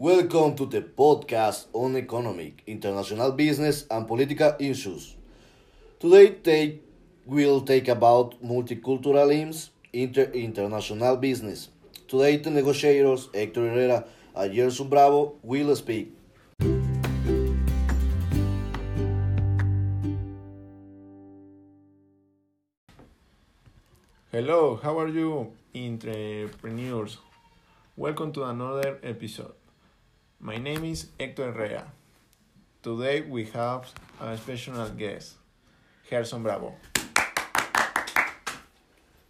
Welcome to the podcast on economic, international business, and political issues. Today, they will take about multiculturalism, inter international business. Today, the negotiators Hector Herrera and Gerson Bravo will speak. Hello, how are you, entrepreneurs? Welcome to another episode. My name is Hector Herrera. Today we have a special guest, Gerson Bravo.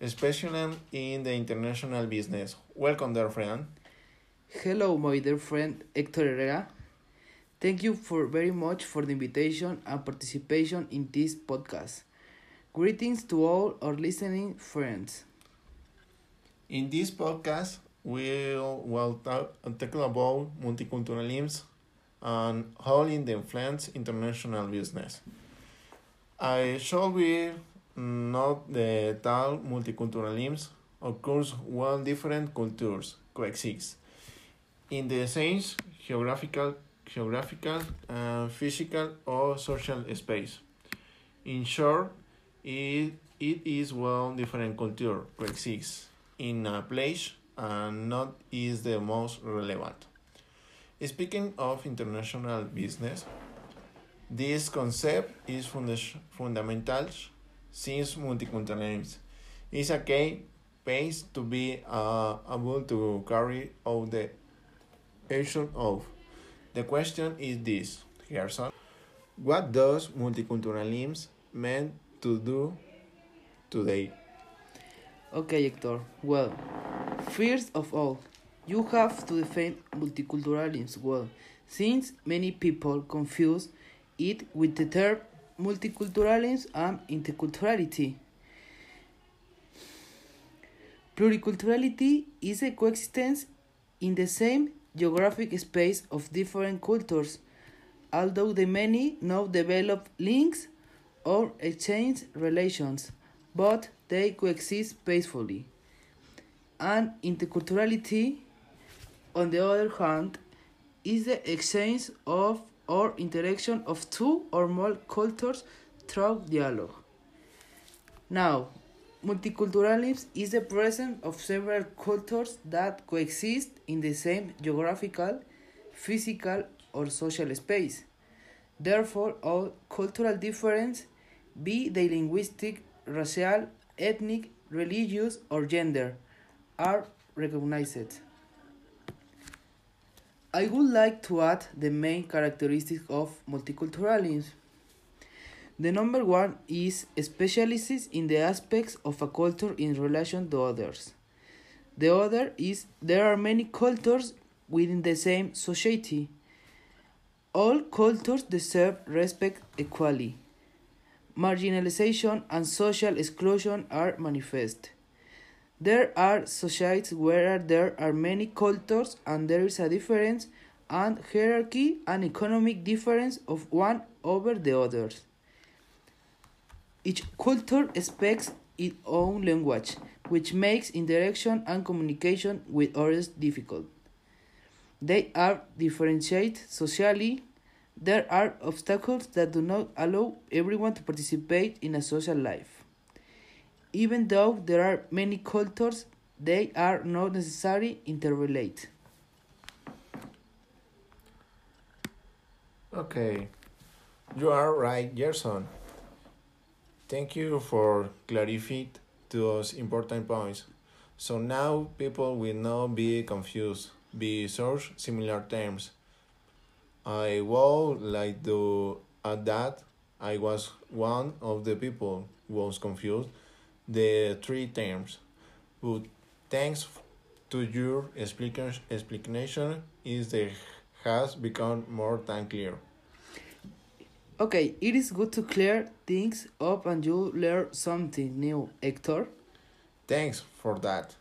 Specialist in the international business. Welcome, dear friend. Hello, my dear friend Hector Herrera. Thank you for very much for the invitation and participation in this podcast. Greetings to all our listening friends. In this podcast, we'll, we'll talk, about multiculturalism and how it influence international business. I shall be not the tal multiculturalism occurs when different cultures coexist in the same geographical, geographical, uh, physical or social space. In short, it, it is when different culture coexist in a place and not is the most relevant. Speaking of international business, this concept is funda fundamental since multiculturalism is a key base to be uh, able to carry out the action of. The question is this, Gerson. What does multiculturalism mean to do today? Okay, Hector. Well, first of all, you have to define multiculturalism well, since many people confuse it with the term multiculturalism and interculturality. Pluriculturality is a coexistence in the same geographic space of different cultures, although the many now develop links or exchange relations, but they coexist peacefully. And interculturality, on the other hand, is the exchange of or interaction of two or more cultures through dialogue. Now, multiculturalism is the presence of several cultures that coexist in the same geographical, physical, or social space. Therefore, all cultural difference, be they linguistic, racial, ethnic, religious, or gender, are recognized. I would like to add the main characteristics of multiculturalism. The number one is specialists in the aspects of a culture in relation to others. The other is there are many cultures within the same society. All cultures deserve respect equally. Marginalization and social exclusion are manifest. There are societies where there are many cultures and there is a difference and hierarchy and economic difference of one over the others. Each culture speaks its own language, which makes interaction and communication with others difficult. They are differentiated socially. There are obstacles that do not allow everyone to participate in a social life. Even though there are many cultures, they are not necessarily interrelated. Okay, you are right, Gerson. Thank you for clarifying those important points. So now people will not be confused, be search similar terms. I would like to add that I was one of the people who was confused the three terms. But thanks to your explanation, is the has become more than clear. Okay, it is good to clear things up and you learn something new, Hector. Thanks for that.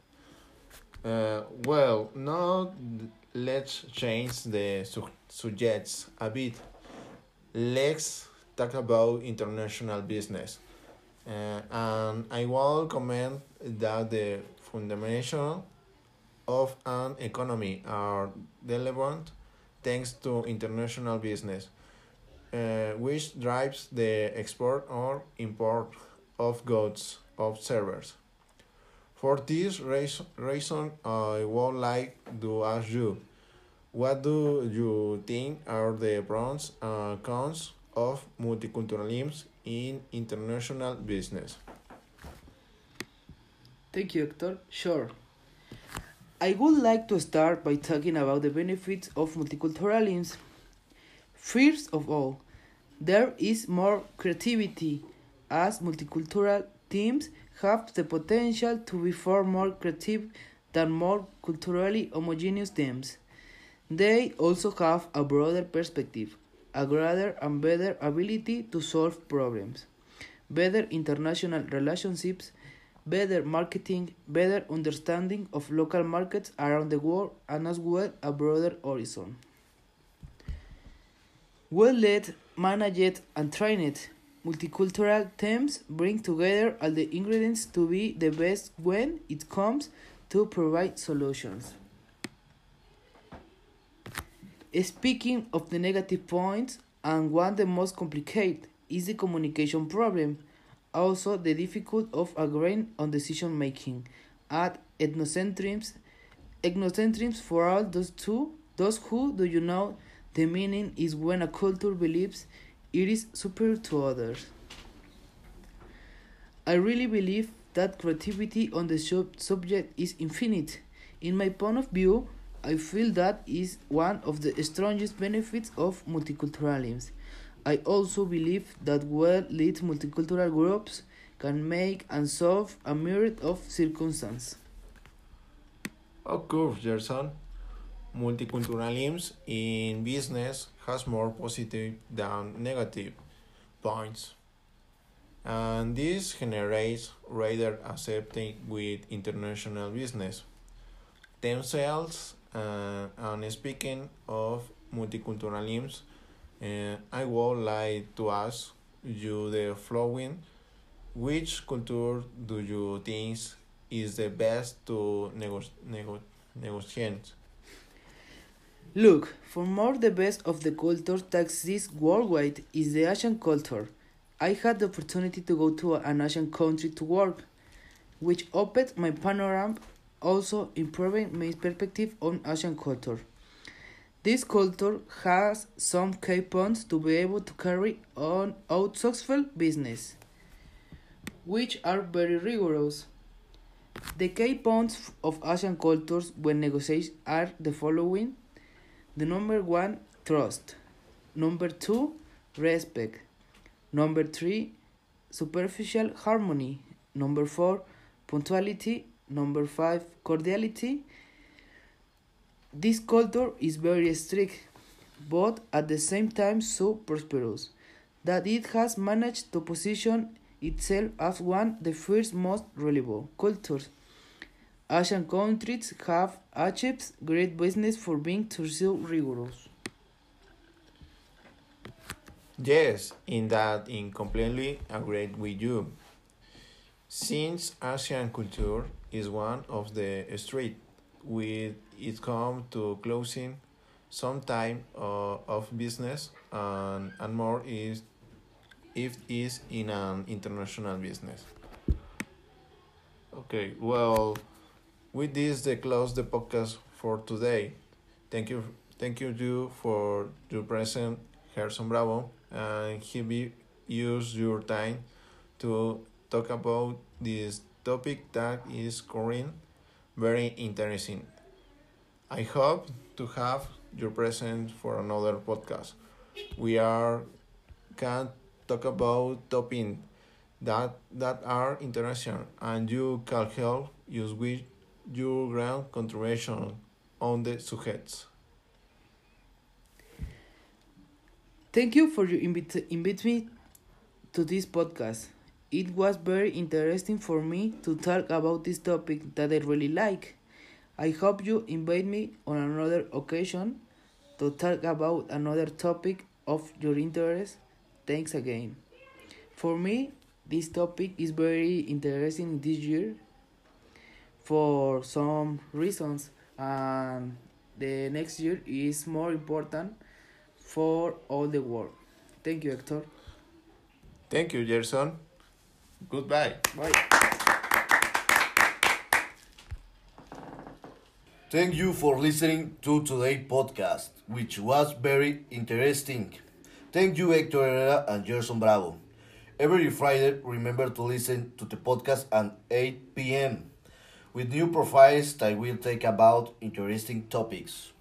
Uh, well, now let's change the su subjects a bit. Let's talk about international business. Uh, and I will comment that the fundamental of an economy are relevant thanks to international business, uh, which drives the export or import of goods of servers. For this reason, I would like to ask you, what do you think are the pros and cons of multiculturalism in international business? Thank you, Hector. Sure. I would like to start by talking about the benefits of multiculturalism. First of all, there is more creativity as multicultural teams have the potential to be far more creative than more culturally homogeneous teams. They also have a broader perspective, a greater and better ability to solve problems, better international relationships, better marketing, better understanding of local markets around the world, and as well a broader horizon. Well led, managed, and trained multicultural teams bring together all the ingredients to be the best when it comes to provide solutions. Speaking of the negative points, and one the most complicated is the communication problem also the difficulty of agreeing on decision making. Add ethnocentrism, ethnocentrism for all those two, those who do you know the meaning is when a culture believes it is superior to others. I really believe that creativity on the sub subject is infinite. In my point of view, I feel that is one of the strongest benefits of multiculturalism. I also believe that well-led multicultural groups can make and solve a myriad of circumstances. Of course, Gerson. Multiculturalism in business has more positive than negative points. And this generates rather accepting with international business themselves. Uh, and speaking of multiculturalism, uh, I would like to ask you the following. Which culture do you think is the best to nego nego negotiate? Look, for more the best of the culture that exist worldwide is the Asian culture. I had the opportunity to go to an Asian country to work, which opened my panorama, also improving my perspective on Asian culture. This culture has some key points to be able to carry on out successful business, which are very rigorous. The key points of Asian cultures when negotiating are the following. The number one, trust. Number two, respect. Number three, superficial harmony. Number four, punctuality. Number five, cordiality. This culture is very strict, but at the same time so prosperous, that it has managed to position itself as one of the first most reliable cultures. Asian countries have achieved great business for being so rigorous. Yes, in that I completely agree with you. Since Asian culture is one of the street with it come to closing some time uh, of business and, and more is if is in an international business okay well with this they close the podcast for today thank you thank you you for your present Gerson Bravo and he be use your time to talk about this topic that is current very interesting. I hope to have your presence for another podcast. We are can talk about topics that that are international and you can help use with your grand contribution on the subjects. Thank you for your invite, invite me to this podcast. It was very interesting for me to talk about this topic that I really like. I hope you invite me on another occasion to talk about another topic of your interest. Thanks again. For me, this topic is very interesting this year for some reasons and the next year is more important for all the world. Thank you, Hector. Thank you, Gerson. Goodbye. Bye. Thank you for listening to today's podcast, which was very interesting. Thank you, Hector Herrera and Gerson Bravo. Every Friday, remember to listen to the podcast at 8 p.m. with new profiles that will take about interesting topics.